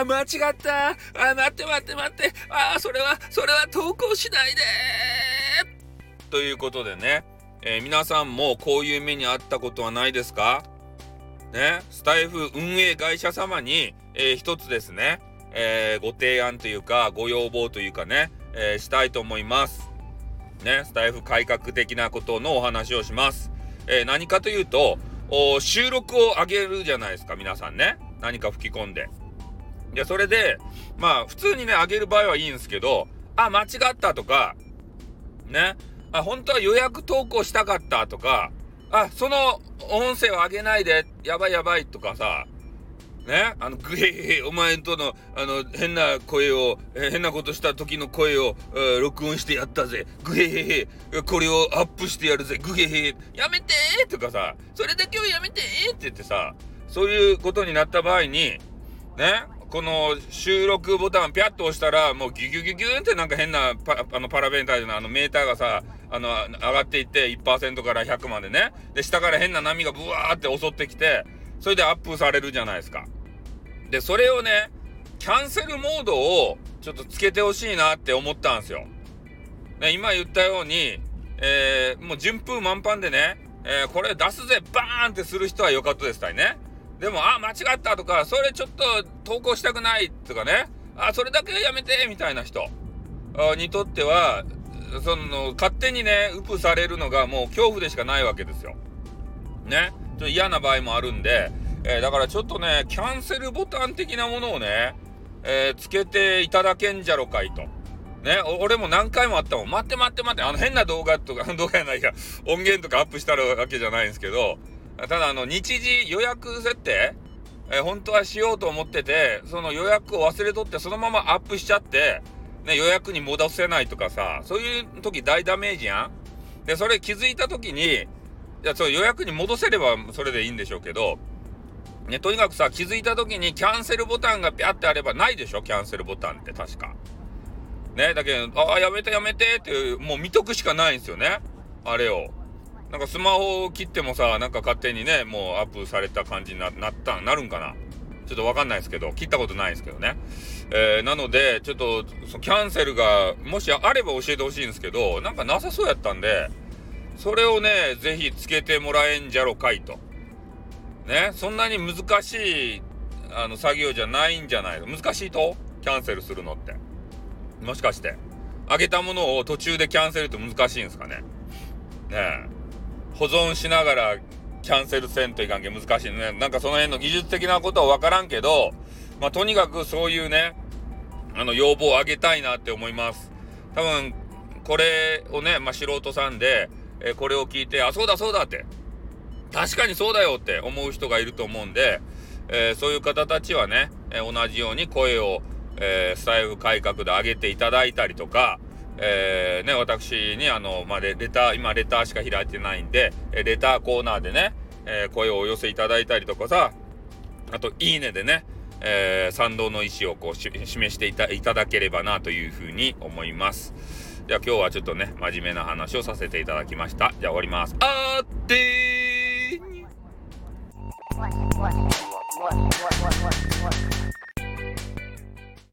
あ、間違った。あ、待って待って待って。ああ、それは、それは投稿しないで。ということでね、えー、皆さんもこういう目にあったことはないですか？ね、スタイフ運営会社様に、えー、一つですね、えー、ご提案というか、ご要望というかね、えー、したいと思います。ね、スタイフ改革的なことのお話をします。え何かというと、収録を上げるじゃないですか、皆さんね。何か吹き込んで。いや、それで、まあ、普通にね、上げる場合はいいんですけど、あ、間違ったとか、ね、あ、本当は予約投稿したかったとか、あ、その音声を上げないで、やばいやばいとかさ、ね、あの、グヘヘ、お前との、あの、変な声を、え変なことした時の声を、え録音してやったぜ。グヘヘヘ、これをアップしてやるぜ。グヘヘヘ、やめてーとかさ、それだけはやめてーって言ってさ、そういうことになった場合に、ね、この収録ボタンピャッと押したら、もうギュギュギュギュンってなんか変なパあのパラベンタージのあのメーターがさ、あの、上がっていって1%から100までね。で、下から変な波がブワーって襲ってきて、それでアップされるじゃないですか。で、それをね、キャンセルモードをちょっとつけてほしいなって思ったんですよ。ね、今言ったように、えー、もう順風満帆でね、えー、これ出すぜ、バーンってする人はよかったですたいね。でも、あ、間違ったとか、それちょっと投稿したくないとかね、あ、それだけやめてみたいな人にとっては、その、勝手にね、ウプされるのがもう恐怖でしかないわけですよ。ね。ちょっと嫌な場合もあるんで、えー、だからちょっとね、キャンセルボタン的なものをね、えー、つけていただけんじゃろかいと。ね、俺も何回もあったもん。待って待って待って、あの変な動画とか、動画やないや、音源とかアップしたわけじゃないんですけど、ただあの日時予約設定、え、本当はしようと思っててその予約を忘れとってそのままアップしちゃって、ね、予約に戻せないとかさそういう時大ダメージやん？でそれ気づいた時にいやそう予約に戻せればそれでいいんでしょうけど、ね、とにかくさ気づいた時にキャンセルボタンがピャってあればないでしょ？キャンセルボタンって確か。ねだけどああやめてやめてってもう見とくしかないんですよねあれを。なんかスマホを切ってもさ、なんか勝手にね、もうアップされた感じになった、なるんかな？ちょっとわかんないですけど、切ったことないですけどね。えー、なので、ちょっと、キャンセルが、もしあれば教えてほしいんですけど、なんかなさそうやったんで、それをね、ぜひつけてもらえんじゃろかいと。ね、そんなに難しい、あの、作業じゃないんじゃないの？難しいと？キャンセルするのって。もしかして。あげたものを途中でキャンセルって難しいんですかね？ねえ。保存しながらキャンセルせんといかんけ難しいね。なんかその辺の技術的なことはわからんけど、まあ、とにかくそういうね、あの、要望を上げたいなって思います。多分、これをね、まあ、素人さんで、えー、これを聞いて、あ、そうだそうだって、確かにそうだよって思う人がいると思うんで、えー、そういう方たちはね、えー、同じように声を、えスタイル改革で上げていただいたりとか、えー、ね、私に、あの、まあ、レター、今レターしか開いてないんで、レターコーナーでね、えー、声をお寄せいただいたりとかさ、あと、いいねでね、えー、賛同の意思をこう示していたいただければなというふうに思います。じゃあ今日はちょっとね、真面目な話をさせていただきました。じゃあ終わります。あーってー